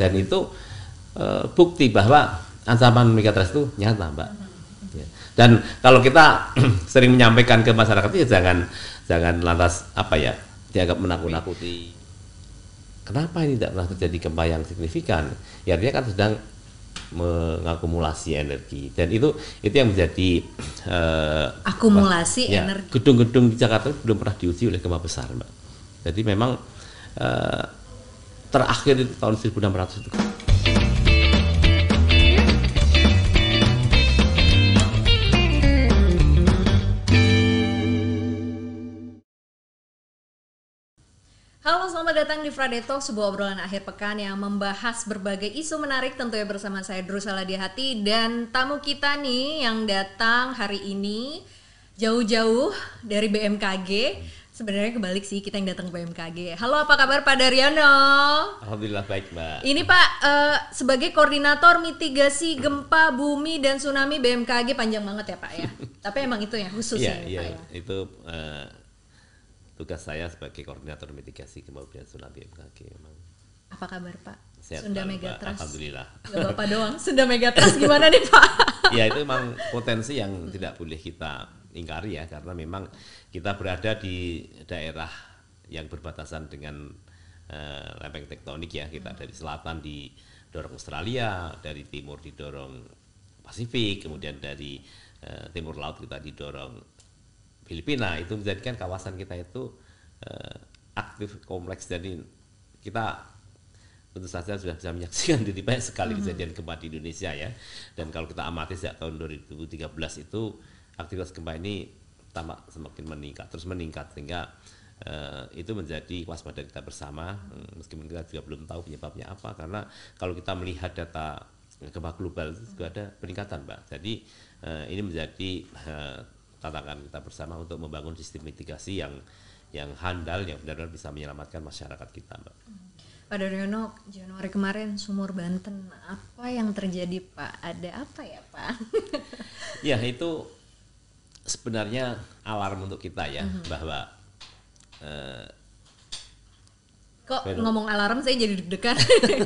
dan itu uh, bukti bahwa ancaman megatrust itu nyata mbak. Ya. dan kalau kita sering menyampaikan ke masyarakat ya jangan jangan lantas apa ya dianggap menakut-nakuti. Kenapa ini tidak pernah terjadi gempa yang signifikan? Ya dia kan sedang mengakumulasi energi. Dan itu itu yang menjadi uh, akumulasi ya, energi. gedung-gedung di Jakarta belum pernah diuji oleh gempa besar mbak. Jadi memang uh, terakhir itu tahun 1600 itu Halo, selamat datang di Friday Talk, sebuah obrolan akhir pekan yang membahas berbagai isu menarik tentunya bersama saya Drusala Hati dan tamu kita nih yang datang hari ini jauh-jauh dari BMKG. Sebenarnya kebalik sih kita yang datang ke BMKG. Halo, apa kabar Pak Daryono? Alhamdulillah baik, Mbak. Ini Pak uh, sebagai koordinator mitigasi gempa bumi dan tsunami BMKG panjang banget ya Pak ya. Tapi emang itu ya khusus iya, ya, iya, Pak ya. Itu uh, tugas saya sebagai koordinator mitigasi kemudian tsunami BMKG memang. Apa kabar Pak? Sehat Sunda Megatrust. Alhamdulillah. Gak Bapak doang, Sunda Megatrust gimana nih Pak? ya itu memang potensi yang tidak boleh kita ingkari ya karena memang kita berada di daerah yang berbatasan dengan uh, lempeng tektonik ya. Kita dari selatan didorong Australia, dari timur didorong Pasifik, kemudian dari uh, timur laut kita didorong Filipina. Itu menjadikan kawasan kita itu uh, aktif kompleks jadi kita tentu saja sudah bisa menyaksikan jadi banyak sekali mm-hmm. kejadian gempa di Indonesia ya. Dan kalau kita amati sejak tahun 2013 itu aktivitas gempa ini tamak semakin meningkat terus meningkat sehingga uh, itu menjadi waspada kita bersama hmm, meskipun kita juga belum tahu penyebabnya apa karena kalau kita melihat data gempa global itu juga ada peningkatan mbak jadi uh, ini menjadi uh, tantangan kita bersama untuk membangun sistem mitigasi yang yang handal yang benar-benar bisa menyelamatkan masyarakat kita, Mbak. Pak Daryono, Januari kemarin sumur Banten, apa yang terjadi Pak? Ada apa ya Pak? ya itu sebenarnya alarm untuk kita ya mm-hmm. bahwa uh, kok ngomong alarm saya jadi deg-degan.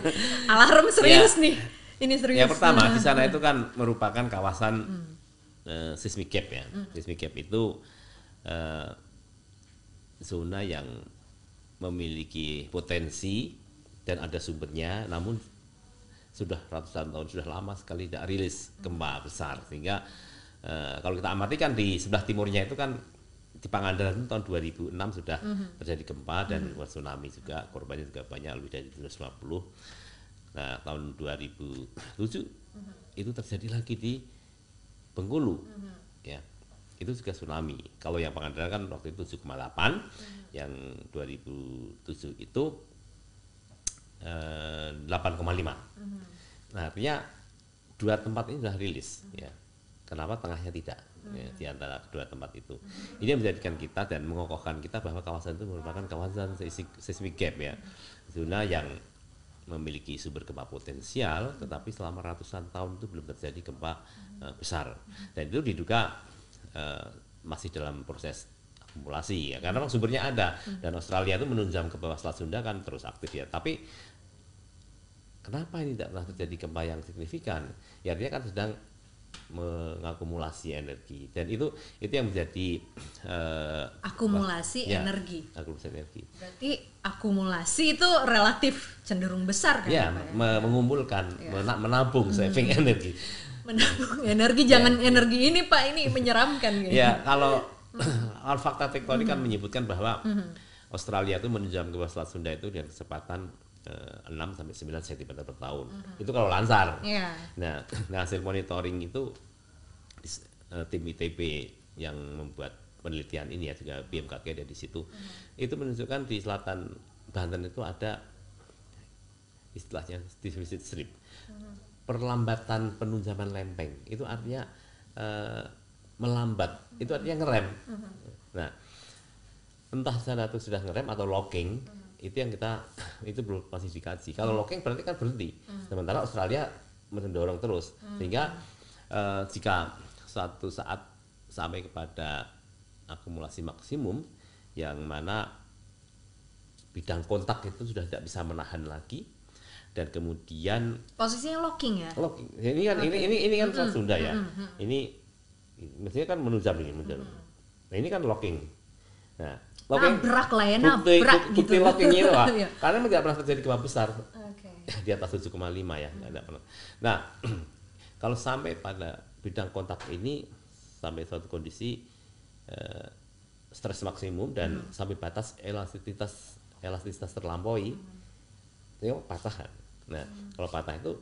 alarm serius ya, nih. Ini serius. Yang pertama di sana itu kan merupakan kawasan mm uh, seismic gap ya. Mm. Seismic gap itu uh, zona yang memiliki potensi dan ada sumbernya, namun sudah ratusan tahun sudah lama sekali tidak rilis gempa besar sehingga uh, kalau kita amati kan di sebelah timurnya itu kan di Pangandaran tahun 2006 sudah mm -hmm. terjadi gempa dan mm -hmm. tsunami juga korbannya juga banyak lebih dari 250 nah tahun 2007 mm -hmm. itu terjadi lagi di Bengkulu mm-hmm. ya itu juga tsunami kalau yang Pangandaran kan waktu itu 7,8 mm-hmm. yang 2007 itu eh, 8,5 mm-hmm. nah artinya dua tempat ini sudah rilis mm-hmm. ya kenapa tengahnya tidak mm-hmm. ya, di antara kedua tempat itu mm-hmm. ini menjadikan kita dan mengokohkan kita bahwa kawasan itu merupakan kawasan seismic gap ya zona yang memiliki sumber gempa potensial, tetapi selama ratusan tahun itu belum terjadi gempa uh, besar. Dan itu diduga uh, masih dalam proses akumulasi ya, karena memang sumbernya ada. Dan Australia itu menunjam ke bawah Selat Sunda kan terus aktif ya. Tapi kenapa ini tidak pernah terjadi gempa yang signifikan? Ya artinya kan sedang mengakumulasi energi dan itu itu yang menjadi uh, akumulasi ya, energi. Akumulasi energi. Berarti akumulasi itu relatif cenderung besar kan? Ya, ya? mengumpulkan, ya. menabung hmm. saving energi. Menabung energi jangan ya. energi ini Pak ini menyeramkan gitu. Ya, kalau al fakta tektonik kan hmm. menyebutkan bahwa hmm. Australia itu menunjam ke Selat Sunda itu dengan kecepatan 6 eh, sampai 9 cm per tahun. Uh -huh. Itu kalau lancar. Yeah. Nah, nah, hasil monitoring itu tim ITB yang membuat penelitian ini ya juga BMKG ada di situ. -huh. Itu menunjukkan di selatan Banten itu ada istilahnya deficit strip. -huh. Perlambatan penunjaman lempeng. Itu artinya uh, melambat. Itu artinya ngerem. Uh -huh. Nah, entah sana itu sudah ngerem atau locking. -huh itu yang kita itu belum masih dikaji kalau hmm. locking berarti kan berhenti hmm. sementara Australia mendorong terus hmm. sehingga uh, jika suatu saat sampai kepada akumulasi maksimum yang mana bidang kontak itu sudah tidak bisa menahan lagi dan kemudian Posisinya locking ya. locking. Ini kan ini ini ini kan selat Sunda ya. Ini mestinya kan menujam ini menujam. Nah ini kan locking. Nah locking Nabrak lah ya, bukti, nabrak bukti, bukti gitu. locking itu Pak. Iya. karena tidak pernah terjadi gempa besar Oke. di atas 7,5 ya nggak ada pernah. Nah kalau sampai pada bidang kontak ini sampai suatu kondisi eh, stres maksimum dan sampai batas elastisitas elastisitas terlampaui itu patah kan. Nah kalau patah itu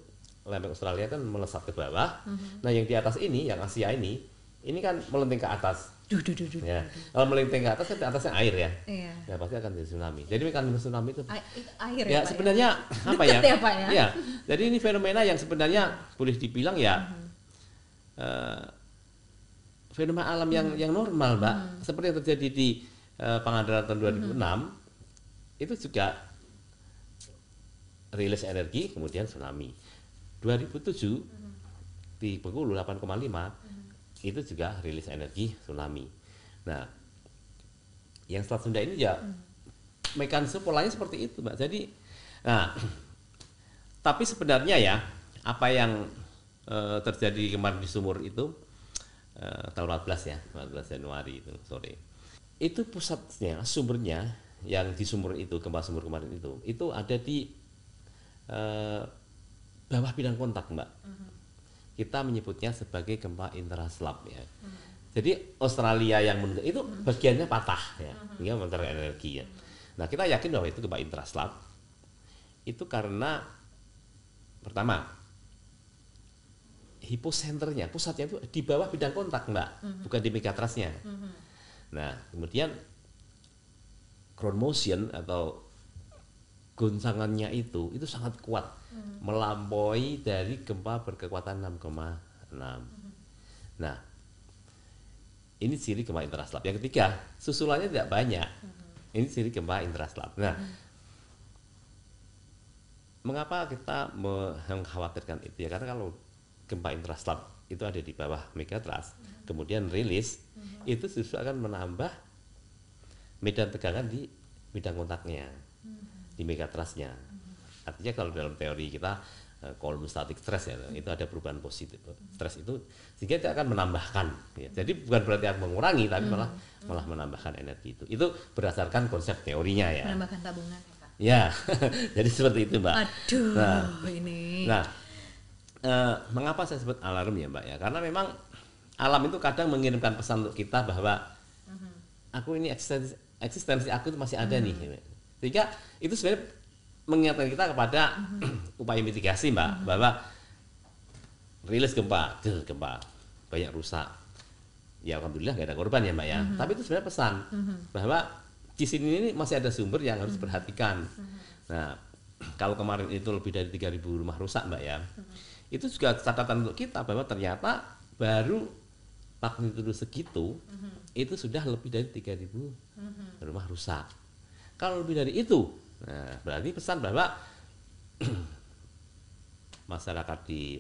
lempeng Australia kan melesat ke bawah. Nah yang di atas ini yang Asia ini ini kan melenteng ke atas. Duh, duh, duh, duh. Ya kalau melenteng ke atas kan di atasnya air ya. Iya. Ya pasti akan jadi tsunami. Jadi mekanisme tsunami itu A- itu air ya, ya Pak, sebenarnya apa Deket ya? ya, Pak, ya? Iya. Jadi ini fenomena yang sebenarnya boleh dibilang ya eh, fenomena alam yang yang normal, Mbak. Seperti yang terjadi di eh, Pangandaran tahun 2006 itu juga rilis energi kemudian tsunami. 2007 di Bengkulu 8,5 itu juga rilis energi tsunami. Nah, yang Selat Sunda ini ya mekanisme polanya seperti itu, Mbak. Jadi, nah, tapi sebenarnya ya apa yang eh, terjadi kemarin di sumur itu eh, tanggal 14 ya, 14 Januari itu sore. Itu pusatnya, sumbernya yang di sumur itu, gempa sumur kemarin itu, itu ada di eh, bawah bidang kontak, Mbak. Kita menyebutnya sebagai gempa intraslab ya. Jadi Australia yang itu bagiannya patah ya, hingga memancarkan energi ya. Nah kita yakin bahwa itu gempa intraslab itu karena pertama hiposenternya pusatnya itu di bawah bidang kontak mbak, bukan di megatrasnya. Nah kemudian ground motion atau goncangannya itu itu sangat kuat melampaui dari gempa berkekuatan 6,6. Nah ini ciri gempa intraslab. Yang ketiga, susulannya tidak banyak. Ini ciri gempa intraslab. Nah, mengapa kita mengkhawatirkan itu ya? Karena kalau gempa intraslab itu ada di bawah megatrust, kemudian rilis, itu justru akan menambah medan tegangan di bidang kontaknya, di megatrustnya. Artinya kalau dalam teori kita eh, kolom static stress ya itu ada perubahan positif stres itu sehingga dia akan menambahkan ya. jadi bukan berarti akan mengurangi tapi malah malah menambahkan energi itu itu berdasarkan konsep teorinya ya Menambahkan tabungan ya, Pak. ya jadi seperti itu mbak Aduh, Nah. ini. nah eh, mengapa saya sebut alarm ya mbak ya? Karena memang alam itu kadang mengirimkan pesan untuk kita bahwa aku ini eksistensi, eksistensi aku itu masih ada nih sehingga itu sebenarnya mengingatkan kita kepada upaya mitigasi mbak bahwa rilis gempa duh, gempa banyak rusak. Ya alhamdulillah nggak ada korban ya mbak ya. Tapi itu sebenarnya pesan bahwa di sini ini masih ada sumber yang harus diperhatikan. Nah kalau kemarin itu lebih dari 3.000 rumah rusak mbak ya itu juga catatan untuk kita bahwa ternyata baru magnitudo segitu itu sudah lebih dari 3.000 rumah rusak kalau lebih dari itu nah, berarti pesan bahwa masyarakat di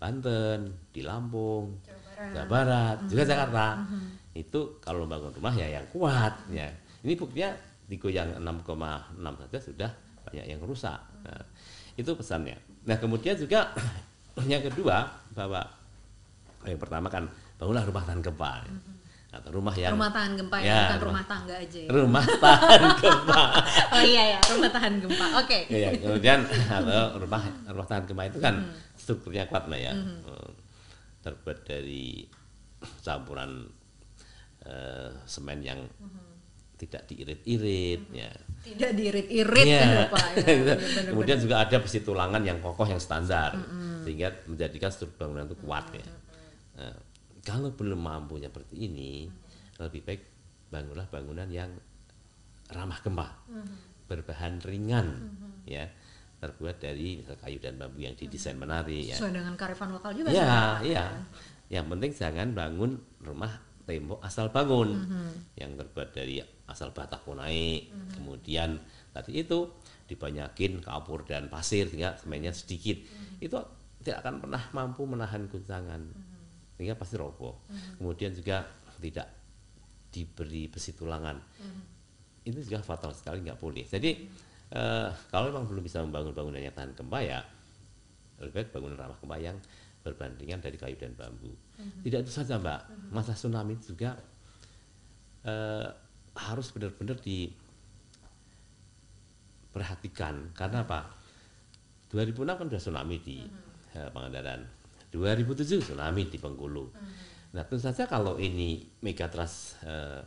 Banten, di Lampung, Jawa Barat, juga Jakarta itu kalau membangun rumah ya yang kuat ya. Ini buktinya digoyang 6,6 saja sudah banyak yang rusak. Nah, itu pesannya. Nah kemudian juga yang kedua bahwa yang pertama kan bangunlah rumah tahan gempa ya. atau rumah yang rumah tahan gempa ya, Ya, bukan rumah- rumah tangga aja ya. rumah tahan gempa. Oh iya ya, rumah tahan gempa. Oke. ya, kemudian atau rumah rumah tahan gempa itu kan strukturnya kuat mbak ya Eh, terbuat dari campuran eh, semen yang tidak diirit-irit ya. Tidak diirit-irit Iya. ya, Pak. Ya, kemudian juga ada besi tulangan yang kokoh yang standar sehingga menjadikan struktur bangunan itu kuat ya. Nah, kalau belum mampu seperti ini lebih baik bangunlah bangunan yang ramah gempa berbahan ringan ya. Terbuat dari misal kayu dan bambu yang didesain menarik ya. Sesuai dengan kearifan lokal juga Ya, sih, Pak. iya. Yang penting jangan bangun rumah tembok asal bangun Mhm. yang terbuat dari asal batako naik. Kemudian tadi itu dibanyakin kapur dan pasir sehingga semennya sedikit. Mhm. Itu tidak akan pernah mampu menahan guncangan. Mhm. Sehingga pasti roboh. Kemudian juga tidak diberi besi tulangan. Mhm. Itu juga fatal sekali nggak boleh. Jadi eh, kalau memang belum bisa membangun bangunan yang tahan gempa ya lebih baik bangunan ramah gempa yang berbandingan dari kayu dan bambu. Tidak itu saja mbak, masa tsunami juga eh, harus benar-benar diperhatikan karena apa? 2006 kan sudah tsunami di eh, Pangandaran, 2007 tsunami di Bengkulu. Nah tentu saja kalau ini Megatrust eh,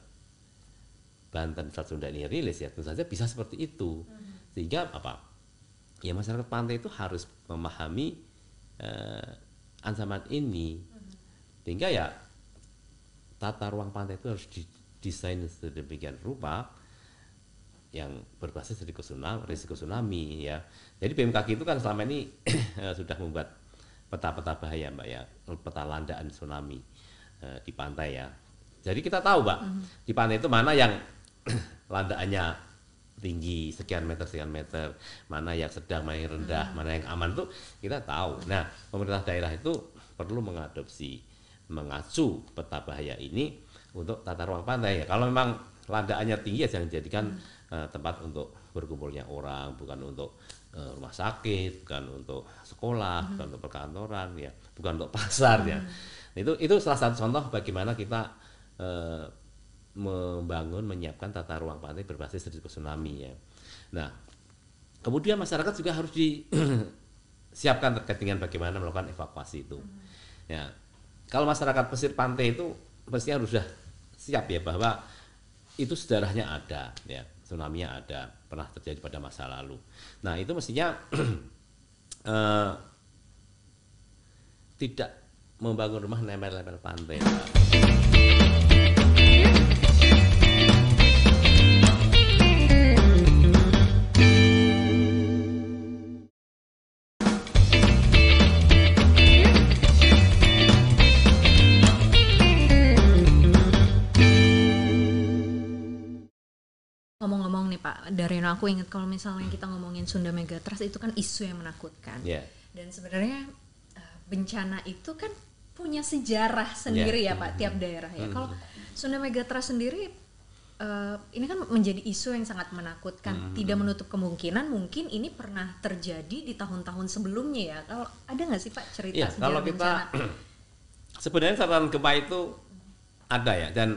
Banten Selat Sunda ini rilis ya tentu saja bisa seperti itu sehingga apa ya masyarakat pantai itu harus memahami eh, ancaman ini sehingga ya tata ruang pantai itu harus didesain sedemikian rupa yang berbasis risiko tsunami, risiko tsunami ya. Jadi BMKG itu kan selama ini eh, sudah membuat peta-peta bahaya mbak ya, peta landaan tsunami eh, di pantai ya. Jadi kita tahu mbak di pantai itu mana yang landaannya tinggi sekian meter sekian meter, mana yang sedang, mana yang rendah, mana yang aman tuh kita tahu. Nah pemerintah daerah itu perlu mengadopsi mengacu peta bahaya ini untuk tata ruang pantai ya. Kalau memang landaannya tinggi ya jangan jadikan eh, tempat untuk berkumpulnya orang, bukan untuk eh, rumah sakit, bukan untuk sekolah, bukan untuk perkantoran ya, bukan untuk pasar ya. Itu itu salah satu contoh bagaimana kita eh, membangun menyiapkan tata ruang pantai berbasis risiko tsunami ya. Nah, kemudian masyarakat juga harus disiapkan terkait dengan bagaimana melakukan evakuasi itu. Ya, kalau masyarakat pesisir pantai itu pasti harus sudah siap ya bahwa itu sejarahnya ada ya, tsunami-nya ada, pernah terjadi pada masa lalu. Nah, itu mestinya eh, tidak membangun rumah nempel-nempel pantai. Dari aku ingat kalau misalnya kita ngomongin Sunda Megatrust itu kan isu yang menakutkan. Ya. Dan sebenarnya eh, bencana itu kan punya sejarah sendiri ya Pak tiap daerah ya. Kalau Sunda Megatrust sendiri eh, ini kan menjadi isu yang sangat menakutkan. Tidak menutup kemungkinan mungkin ini pernah terjadi di tahun-tahun sebelumnya ya. Kalau ada nggak sih Pak cerita Iya, sejarah kalau kita bencana? sebenarnya catatan gempa itu ada ya dan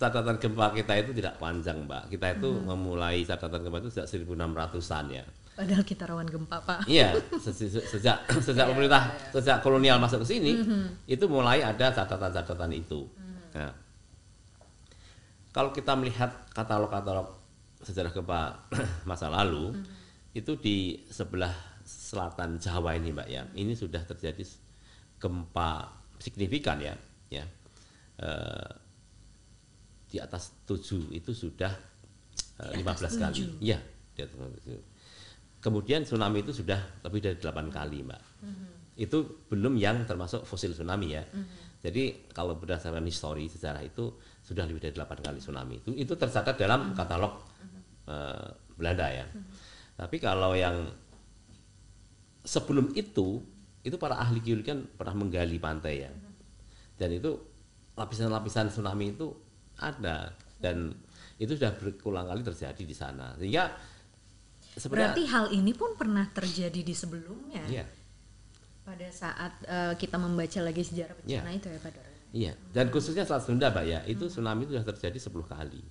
catatan gempa kita itu tidak panjang mbak. Kita itu memulai catatan gempa itu sejak 1600-an ya. Padahal kita rawan gempa Pak. Iya, se- se- sejak sejak pemerintah sejak kolonial masuk ke sini itu mulai ada catatan-catatan itu. Nah, kalau kita melihat katalog-katalog sejarah gempa masa lalu itu di sebelah selatan Jawa ini mbak ya, ini sudah terjadi gempa signifikan ya, ya Eh, di atas 7 itu sudah atas 15 kali. Iya, di atas 7. Kemudian tsunami itu sudah lebih dari 8 kali, Mbak. Itu belum yang termasuk fosil tsunami ya. Jadi kalau berdasarkan histori sejarah itu sudah lebih dari 8 kali tsunami. Itu itu tercatat dalam katalog eh, Belanda ya. Tapi kalau yang sebelum itu itu para ahli geologi kan pernah menggali pantai ya. Dan itu lapisan-lapisan tsunami itu ada dan itu sudah berulang kali terjadi di sana. Sehingga sebenarnya Berarti hal ini pun pernah terjadi di sebelumnya. iya. Pada saat eh, kita membaca lagi sejarah bencana Iya. itu ya Pak Dora. Iya, dan khususnya Selat Sunda, Mbak ya, itu tsunami itu sudah terjadi 10 kali.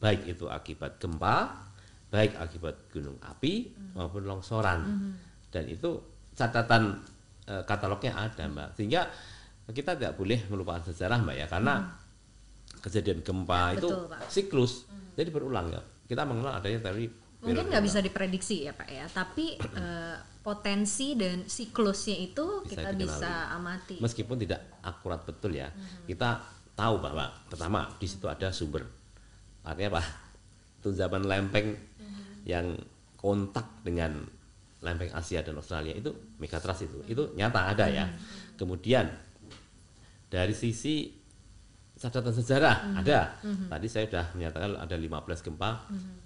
Baik itu akibat gempa, baik akibat gunung api maupun longsoran. Dan itu catatan eh, katalognya ada, Mbak. Sehingga kita tidak boleh melupakan sejarah, Mbak ya, karena kejadian gempa itu Betul, Pak. siklus. Jadi berulang ya. Kita mengenal adanya teori Mungkin nggak bisa diprediksi ya Pak ya, tapi eh, potensi dan siklusnya itu Bisa kita dikenali. bisa amati. meskipun tidak akurat betul ya. Kita tahu bahwa pertama di situ ada sumber. Artinya apa? Tunjaman lempeng yang kontak dengan lempeng Asia dan Australia itu megatrust itu. Itu nyata ada ya. Kemudian dari sisi catatan sejarah ada. Tadi saya sudah menyatakan ada 15 gempa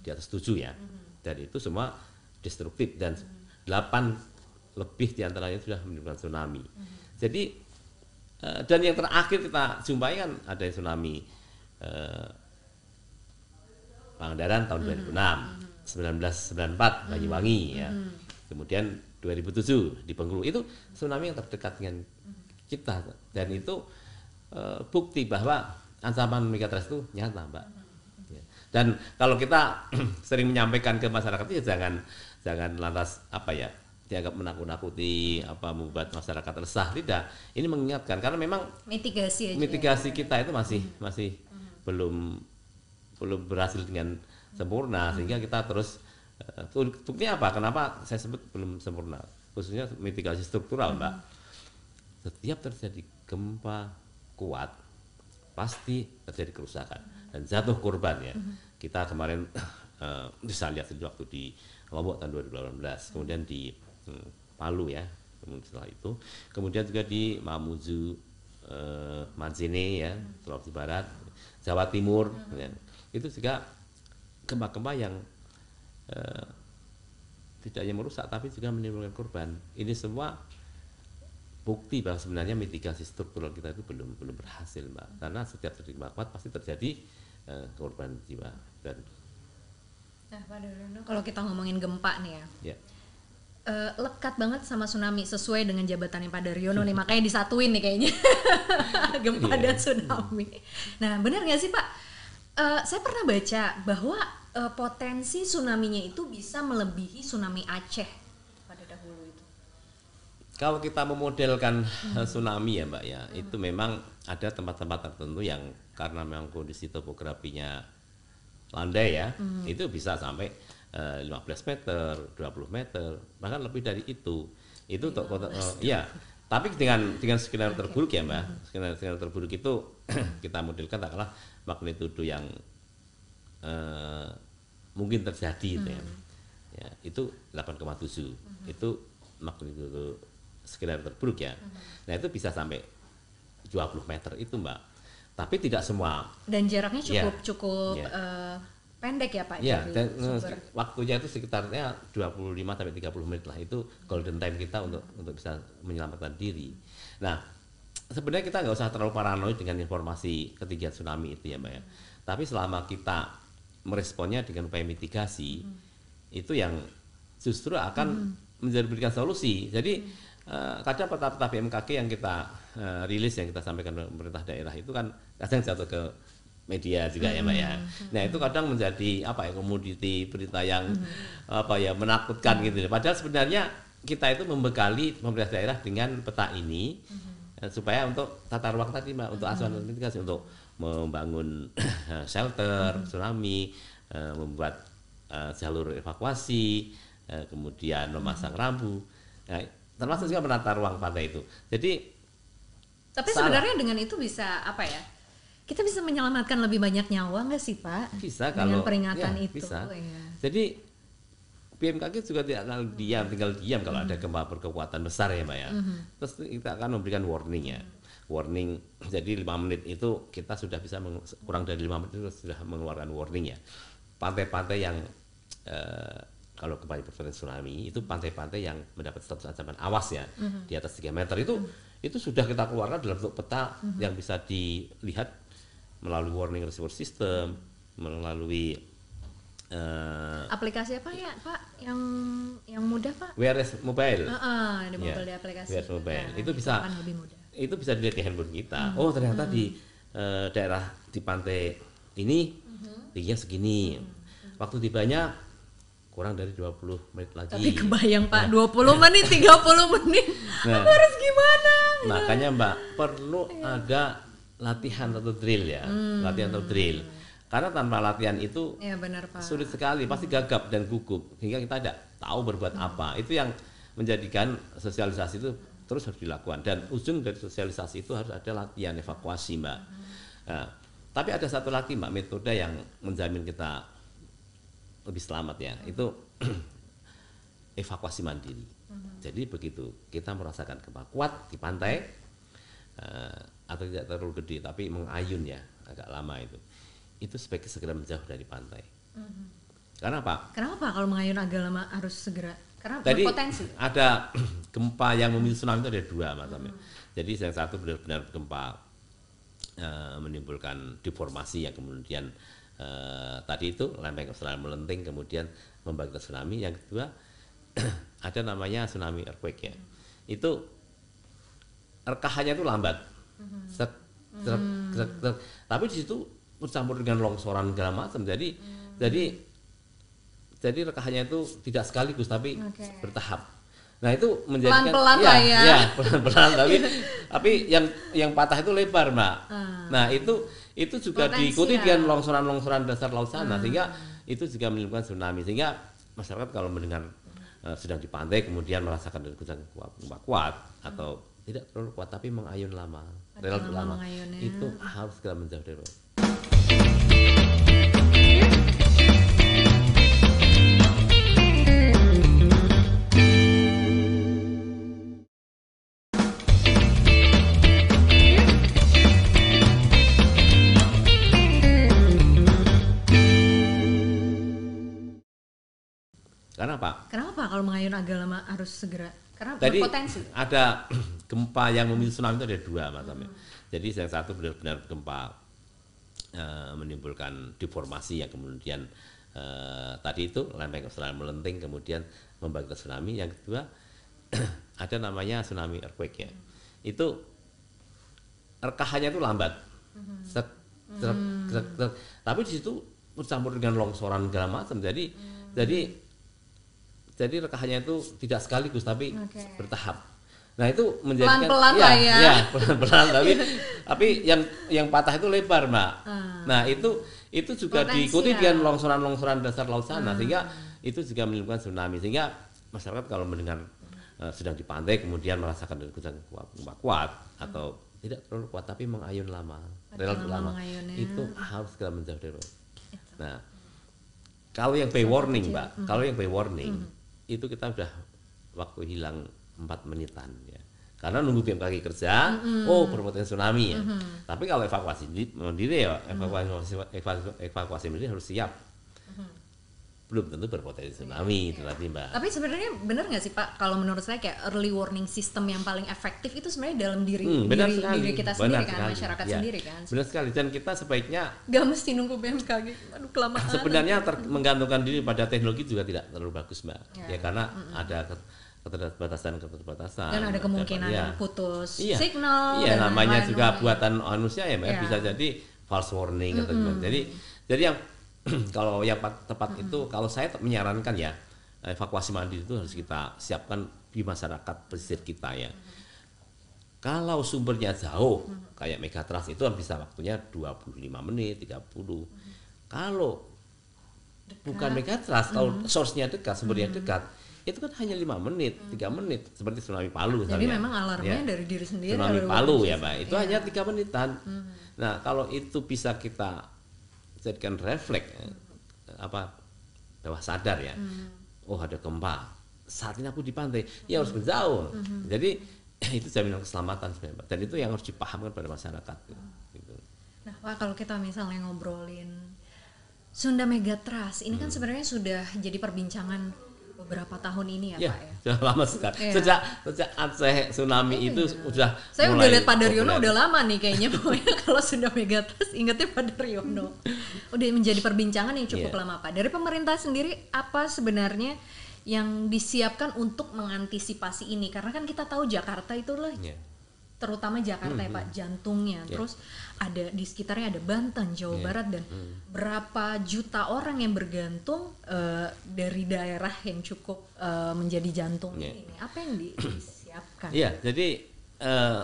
di atas 7 ya. Dan itu semua destruktif dan 8 lebih di antaranya sudah menimbulkan tsunami. Jadi eh, dan yang terakhir kita jumpai kan ada tsunami eh, Pangandaran tahun 2006 1994 Banyuwangi ya. Kemudian 2007 di Bengkulu. Itu tsunami yang terdekat dengan kita. Dan itu eh, bukti bahwa ancaman megatrust itu nyata, Mbak. Ya. Dan kalau kita sering menyampaikan ke masyarakat ya jangan jangan lantas apa ya dianggap menakut-nakuti apa membuat masyarakat resah. Tidak. Ini mengingatkan karena memang Mitigasi aja. mitigasi kita itu masih masih belum belum berhasil dengan sempurna. Sehingga kita terus eh, buktinya apa? Kenapa saya sebut belum sempurna? Khususnya mitigasi struktural mbak. Setiap terjadi gempa kuat pasti terjadi kerusakan dan jatuh korban ya. Kita kemarin eh, bisa lihat waktu di Lombok tahun 2018 kemudian di hmm, Palu ya kemudian setelah itu. Kemudian juga di Mamuju Majene ya Sulawesi Barat Jawa Timur ya. itu juga gempa-gempa yang eh, tidak hanya merusak tapi juga menimbulkan korban. Ini semua bukti bahwa sebenarnya mitigasi struktural kita itu belum belum berhasil mbak karena setiap terjadi gempa kuat pasti terjadi eh, korban jiwa dan Nah, Pak Daryono, kalau kita ngomongin gempa nih ya, ya eh, lekat banget sama tsunami sesuai dengan jabatannya Pak Daryono nih, makanya disatuin nih kayaknya gempa Iya. dan tsunami. Nah, benar nggak sih Pak? Eh, saya pernah baca bahwa eh, potensi tsunami-nya itu bisa melebihi tsunami Aceh. Kalau kita memodelkan eh, tsunami ya mbak ya itu memang ada tempat-tempat tertentu yang karena memang kondisi topografinya landai ya itu bisa sampai eh, 15 meter 20 meter bahkan lebih dari itu. Itu untuk kota eh, ya tapi dengan dengan skenario terburuk ya mbak skenario, skenario terburuk itu kita modelkan katakanlah magnitudo yang eh, mungkin terjadi itu ya. ya itu 8,7 itu magnitudo skenario terburuk ya. Nah itu bisa sampai 20 meter itu mbak. Tapi tidak semua. Dan jaraknya Iya. cukup cukup Iya. eh, pendek ya Pak? Ya dan eh, sumber. waktunya itu sekitarnya 25 sampai 30 menit lah. Itu golden time kita untuk untuk bisa menyelamatkan diri. Nah sebenarnya kita nggak usah terlalu paranoid dengan informasi ketinggian tsunami itu ya mbak ya. Tapi selama kita meresponnya dengan upaya mitigasi itu yang justru akan menjadi berikan solusi. Jadi eh, kadang peta-peta BMKG yang kita eh, rilis yang kita sampaikan ke pemerintah daerah itu kan kadang jatuh ke media juga ya mbak ya. Nah itu kadang menjadi apa ya komoditi berita yang apa ya menakutkan gitu padahal sebenarnya kita itu membekali pemerintah daerah dengan peta ini eh, supaya untuk tata ruang tadi mbak untuk asuhan dan mitigasi untuk membangun shelter tsunami eh, membuat eh, jalur evakuasi eh, kemudian memasang rambu. Nah, termasuk juga menata ruang pantai itu jadi Tapi salah. sebenarnya dengan itu bisa apa ya? Kita bisa menyelamatkan lebih banyak nyawa nggak sih Pak? bisa dengan kalau peringatan ya, itu. bisa. ya. Jadi BMKG juga tidak akan diam, tinggal diam kalau ada gempa berkekuatan besar ya Mbak ya. Terus kita akan memberikan warning ya. Warning jadi lima menit itu kita sudah bisa kurang dari lima menit itu sudah mengeluarkan warning ya. Pantai-pantai yang eh, kalau kembali berpotensi tsunami itu pantai-pantai yang mendapat status ancaman awas ya di atas 3 meter itu itu sudah kita keluarkan dalam bentuk peta yang bisa dilihat melalui warning receiver system melalui eh, Aplikasi apa ya Pak? Yang yang mudah Pak? WRS mobile Heeh, di Ya, mobile di aplikasi. WRS mobile. Nah, Itu bisa- akan lebih mudah. itu bisa dilihat di handphone kita oh ternyata di eh, daerah di pantai ini tingginya segini waktu tibanya kurang dari 20 menit lagi. Tapi kebayang Pak, 20 menit, 30 menit. Nah. Aku harus gimana? makanya mbak perlu ada latihan atau drill ya. Latihan atau drill. Karena tanpa latihan itu Ya benar Pak. sulit sekali pasti gagap dan gugup hingga kita tidak tahu berbuat apa. Itu yang menjadikan sosialisasi itu terus harus dilakukan. Dan ujung dari sosialisasi itu harus ada latihan evakuasi mbak. Nah, tapi ada satu lagi mbak metode yang menjamin kita lebih selamat ya. Itu evakuasi mandiri. Jadi begitu kita merasakan gempa kuat di pantai eh, atau tidak terlalu gede tapi mengayun ya agak lama itu. Itu sebaiknya segera menjauh dari pantai. Karena apa? Kenapa kalau mengayun agak lama harus segera? Karena Tadi berpotensi. ada gempa yang memicu tsunami itu ada dua mas Amir. Jadi yang satu benar-benar gempa eh, menimbulkan deformasi yang kemudian eh, tadi itu lempeng Australia melenting kemudian membangkitkan tsunami. Yang kedua ada namanya tsunami earthquake ya. Itu rekahannya itu lambat. Set, set, set, set. Tapi di situ bercampur dengan longsoran segala macam. Jadi jadi jadi rekahannya itu tidak sekaligus tapi Oke. bertahap. Nah itu menjadikan Pelan-pelan lah ya. ya, pelan-pelan tapi tapi yang yang patah itu lebar mbak. Ah. Nah itu itu juga Potensial. diikuti dengan longsoran-longsoran dasar laut sana sehingga itu juga menimbulkan tsunami sehingga masyarakat kalau mendengar eh, sedang di pantai kemudian merasakan letusan kuat, kuat, kuat atau tidak terlalu kuat tapi mengayun lama relatif lama lama itu harus segera menjauh dari laut. Karena apa? Kenapa kalau mengayun agak lama harus segera? Karena Tadi berpotensi. ada gempa yang memicu tsunami itu ada dua macamnya. Jadi yang satu benar-benar gempa eh, menimbulkan deformasi yang kemudian eh, tadi itu lempeng Australia melenting kemudian membangkitkan tsunami. Yang kedua ada namanya tsunami earthquake ya. Itu rekahannya itu lambat. Set, set, set, set. Tapi di situ bercampur dengan longsoran segala macam. Jadi jadi jadi rekahannya itu tidak sekaligus tapi Oke. bertahap. Nah itu menjadikan Pelan-pelan ya, lah ya. ya, pelan-pelan tapi tapi yang yang patah itu lebar mbak. Ah. Nah itu itu juga Potensial. diikuti dengan longsoran-longsoran dasar laut sana Ah. sehingga itu juga menimbulkan tsunami sehingga masyarakat kalau mendengar eh, sedang di pantai kemudian merasakan letusan kuat, kuat, kuat atau tidak terlalu kuat tapi mengayun lama relatif lama lama itu harus segera menjauh dari laut. Nah kalau yang pay warning mbak, Hmm. kalau yang pay warning itu kita udah waktu hilang empat menitan ya. Karena nunggu BMKG kerja, Hmm. oh berpotensi tsunami ya. Tapi kalau evakuasi di- mandiri ya, evakuasi evakuasi, evakuasi mandiri harus siap. Belum tentu berpotensi tsunami itu tadi mbak. Tapi sebenarnya benar nggak sih Pak kalau menurut saya kayak early warning system yang paling efektif itu sebenarnya dalam diri Hmm, benar diri, sekali. diri kita Benar sendiri kan, sekali. masyarakat Ya, sendiri kan. Benar sekali dan kita sebaiknya Gak mesti nunggu BMKG. Aduh kelamaan. sebenarnya ter- menggantungkan diri pada teknologi juga tidak terlalu bagus mbak. Ya. Ya, karena ada ket- keterbatasan keterbatasan. dan ada kemungkinan ya. putus Iya. signal. Iya, namanya juga buatan manusia ya, Mbak. Iya. bisa jadi false warning atau gimana. Jadi jadi yang kalau yang pat- tepat itu kalau saya menyarankan ya evakuasi mandiri itu harus kita siapkan di masyarakat pesisir kita ya. Kalau sumbernya jauh kayak Megatrust itu kan bisa waktunya 25 menit, 30. Kalau bukan Megatrust, kalau source-nya dekat, sumbernya dekat, itu kan hanya lima menit, tiga menit, seperti tsunami Palu. Jadi misalnya. memang alarmnya Ya dari diri sendiri. tsunami Palu ya. Mbak. Itu Iya. hanya tiga menitan. Nah kalau itu bisa kita jadikan refleks eh, apa bawah sadar ya. Oh ada gempa. Saat ini aku di pantai, ya harus menjauh. Jadi itu jaminan keselamatan sebenarnya. Dan itu yang harus dipahamkan pada masyarakat. Gitu. Nah, Pak, kalau kita misalnya ngobrolin Sunda Megatrust, ini Hmm. kan sebenarnya sudah jadi perbincangan beberapa tahun ini ya, Ya, Pak ya. sudah lama sekali. Iya. Sejak sejak Aceh tsunami itu sudah Saya udah mulai lihat Pak Daryono udah lama nih kayaknya pokoknya kalau Sunda Megatrust ingetnya Pak Daryono. Udah menjadi perbincangan yang cukup Iya. lama Pak. Dari pemerintah sendiri apa sebenarnya yang disiapkan untuk mengantisipasi ini? Karena kan kita tahu Jakarta itu lah Iya. Terutama Jakarta ya Pak jantungnya. Ya. Terus ada di sekitarnya ada Banten, Jawa Ya. Barat dan berapa juta orang yang bergantung eh, dari daerah yang cukup eh, menjadi jantung Ya. ini. Apa yang di- disiapkan? Iya, jadi eh,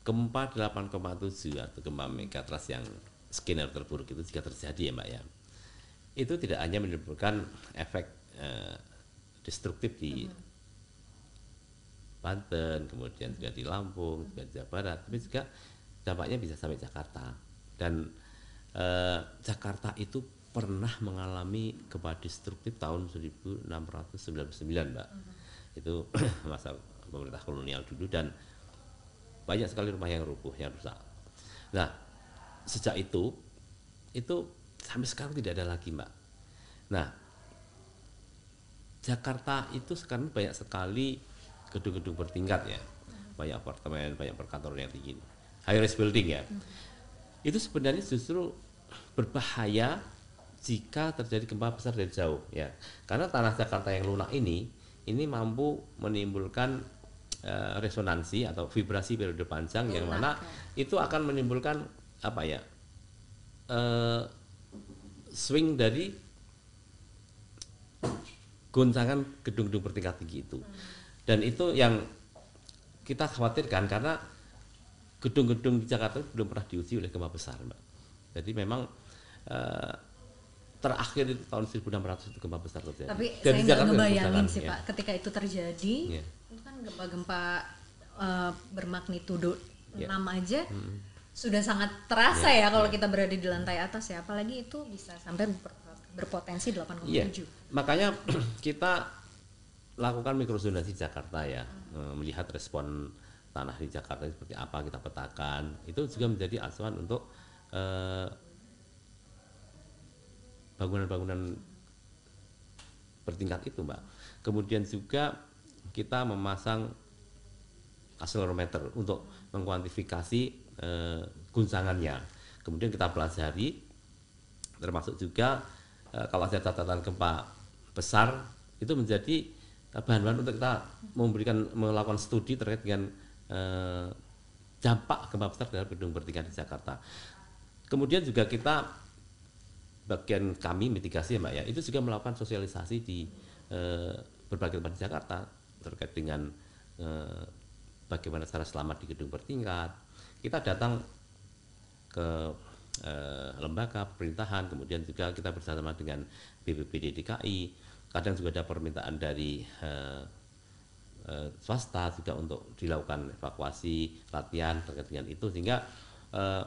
gempa 8,7 atau gempa megatrust yang skenario terburuk itu jika terjadi ya Mbak ya, itu tidak hanya menimbulkan efek eh, destruktif di Banten, kemudian juga di Lampung, juga di Jawa Barat, tapi juga dampaknya bisa sampai Jakarta. Dan eh, Jakarta itu pernah mengalami gempa destruktif tahun 1699, Mbak. Itu masa pemerintah kolonial dulu dan banyak sekali rumah yang rubuh, yang rusak. Nah, sejak itu itu sampai sekarang tidak ada lagi, Mbak. Nah, Jakarta itu sekarang banyak sekali gedung-gedung bertingkat ya, banyak apartemen, banyak perkantoran yang tinggi, high rise building ya. Itu sebenarnya justru berbahaya jika terjadi gempa besar dari jauh ya. Karena tanah Jakarta yang lunak ini ini mampu menimbulkan uh, resonansi atau vibrasi periode panjang yang mana itu akan menimbulkan apa ya uh, swing dari goncangan gedung-gedung bertingkat tinggi itu dan itu yang kita khawatirkan karena gedung-gedung di Jakarta belum pernah diuji oleh gempa besar mbak jadi memang uh, terakhir itu tahun 1600 itu gempa besar terjadi. Tapi Dan saya nggak ngebayangin sih ya. Pak, ketika itu terjadi, ya. itu kan gempa-gempa uh, bermagnitudo ya. 6 aja hmm. sudah sangat terasa ya, ya kalau ya. kita berada di lantai atas ya, apalagi itu bisa sampai ber, berpotensi 8,7. Ya. Makanya kita lakukan mikrozonasi Jakarta ya, hmm. melihat respon tanah di Jakarta seperti apa kita petakan, itu juga menjadi acuan untuk uh, bangunan-bangunan bertingkat itu mbak. Kemudian juga kita memasang akselerometer untuk mengkuantifikasi eh, guncangannya. Kemudian kita pelajari termasuk juga eh, kalau ada catatan gempa besar itu menjadi eh, bahan-bahan untuk kita memberikan melakukan studi terkait dengan eh, dampak gempa besar terhadap gedung bertingkat di Jakarta. Kemudian juga kita bagian kami mitigasi ya mbak ya itu juga melakukan sosialisasi di eh, berbagai tempat di Jakarta terkait dengan eh, bagaimana cara selamat di gedung bertingkat kita datang ke eh, lembaga pemerintahan kemudian juga kita bersama dengan BPBD DKI kadang juga ada permintaan dari eh, eh, swasta juga untuk dilakukan evakuasi latihan terkait dengan itu sehingga eh,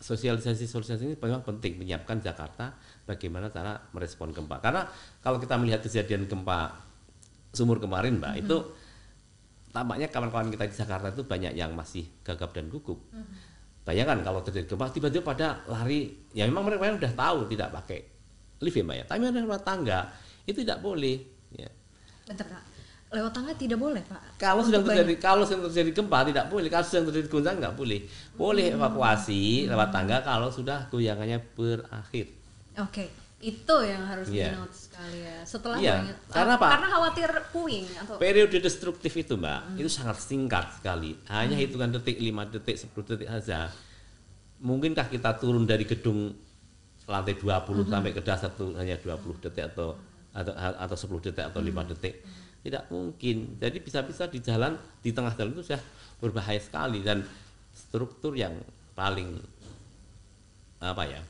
sosialisasi sosialisasi ini memang penting menyiapkan Jakarta bagaimana cara merespon gempa karena kalau kita melihat kejadian gempa sumur kemarin mbak mm -hmm. itu tampaknya kawan-kawan kita di Jakarta itu banyak yang masih gagap dan gugup mm -hmm. bayangkan kalau terjadi gempa tiba-tiba pada lari ya memang mereka sudah tahu tidak pakai lift ya mbak ya tapi ada rumah tangga itu tidak boleh ya. Bentar, lewat tangga tidak boleh pak kalau sedang terjadi kalau sedang terjadi gempa tidak boleh kalau sedang terjadi guncangan nggak boleh boleh hmm. evakuasi hmm. lewat tangga kalau sudah goyangannya berakhir oke okay. itu yang harus yeah. di note sekali ya setelah yeah. banyak, karena apa karena khawatir puing atau periode destruktif itu mbak hmm. itu sangat singkat sekali hanya hmm. hitungan detik 5 detik 10 detik saja mungkinkah kita turun dari gedung lantai 20 hmm. sampai ke dasar itu hanya 20 detik atau atau atau 10 detik atau lima hmm. detik. Tidak mungkin. Jadi bisa-bisa di jalan di tengah jalan itu sudah berbahaya sekali dan struktur yang paling apa ya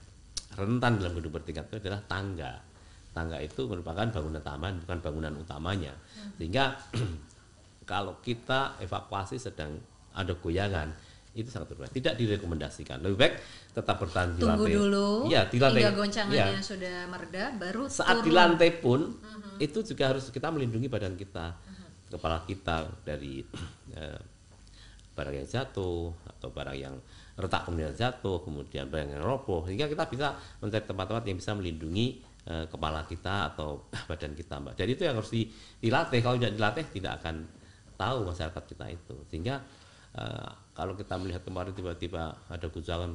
rentan dalam gedung bertingkat itu adalah tangga. Tangga itu merupakan bangunan taman bukan bangunan utamanya. Sehingga kalau kita evakuasi sedang ada goyangan itu sangat berbahaya. Tidak direkomendasikan. Lebih baik tetap bertahan di lantai. dulu ya di lantai. hingga goncangannya ya. sudah mereda baru saat turun. di lantai pun hmm itu juga harus kita melindungi badan kita. Kepala kita dari eh, barang yang jatuh atau barang yang retak kemudian jatuh kemudian barang yang roboh sehingga kita bisa mencari tempat-tempat yang bisa melindungi eh, kepala kita atau badan kita mbak. Jadi itu yang harus dilatih. Kalau tidak dilatih tidak akan tahu masyarakat kita itu. Sehingga eh, kalau kita melihat kemarin tiba-tiba ada guncangan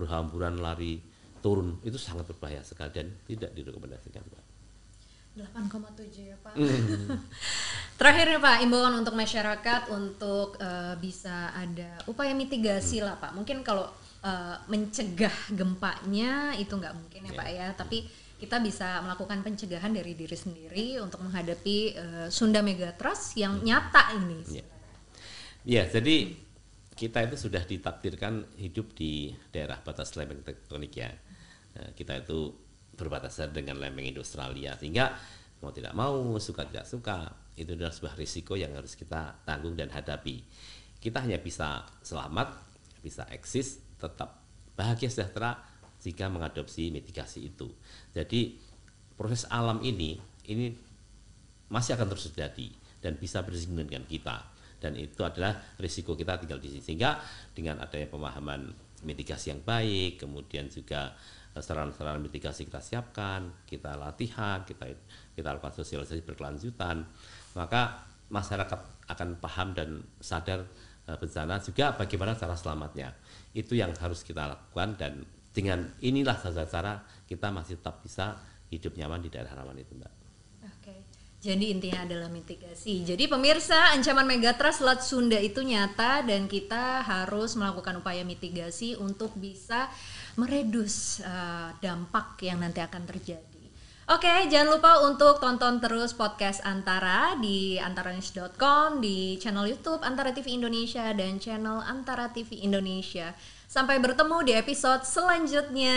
berhamburan lari turun itu sangat berbahaya sekali dan tidak direkomendasikan mbak 8,7 ya Pak. Mm. Terakhir nih Pak, imbauan untuk masyarakat untuk uh, bisa ada upaya mitigasi mm. lah Pak. Mungkin kalau uh, mencegah gempanya itu nggak mungkin ya yeah. Pak ya, tapi kita bisa melakukan pencegahan dari diri sendiri untuk menghadapi uh, Sunda Megatrust yang nyata ini. Ya, yeah. yeah, jadi kita itu sudah ditakdirkan hidup di daerah batas lempeng tektonik ya. kita itu berbatasan dengan lempeng Australia sehingga mau tidak mau suka tidak suka itu adalah sebuah risiko yang harus kita tanggung dan hadapi. Kita hanya bisa selamat bisa eksis tetap bahagia sejahtera jika mengadopsi mitigasi itu. Jadi proses alam ini ini masih akan terus terjadi dan bisa bersinggungan dengan kita dan itu adalah risiko kita tinggal di sini sehingga dengan adanya pemahaman mitigasi yang baik kemudian juga sarana-sarana mitigasi kita siapkan, kita latihan, kita kita lakukan sosialisasi berkelanjutan, maka masyarakat akan paham dan sadar uh, bencana juga bagaimana cara selamatnya. Itu yang harus kita lakukan dan dengan inilah satu cara kita masih tetap bisa hidup nyaman di daerah rawan itu mbak. Jadi intinya adalah mitigasi. Jadi pemirsa, ancaman megatrust Selat Sunda itu nyata dan kita harus melakukan upaya mitigasi untuk bisa meredus uh, dampak yang nanti akan terjadi. Oke, jangan lupa untuk tonton terus podcast Antara di antaranews.com, di channel YouTube Antara TV Indonesia dan channel Antara TV Indonesia. Sampai bertemu di episode selanjutnya.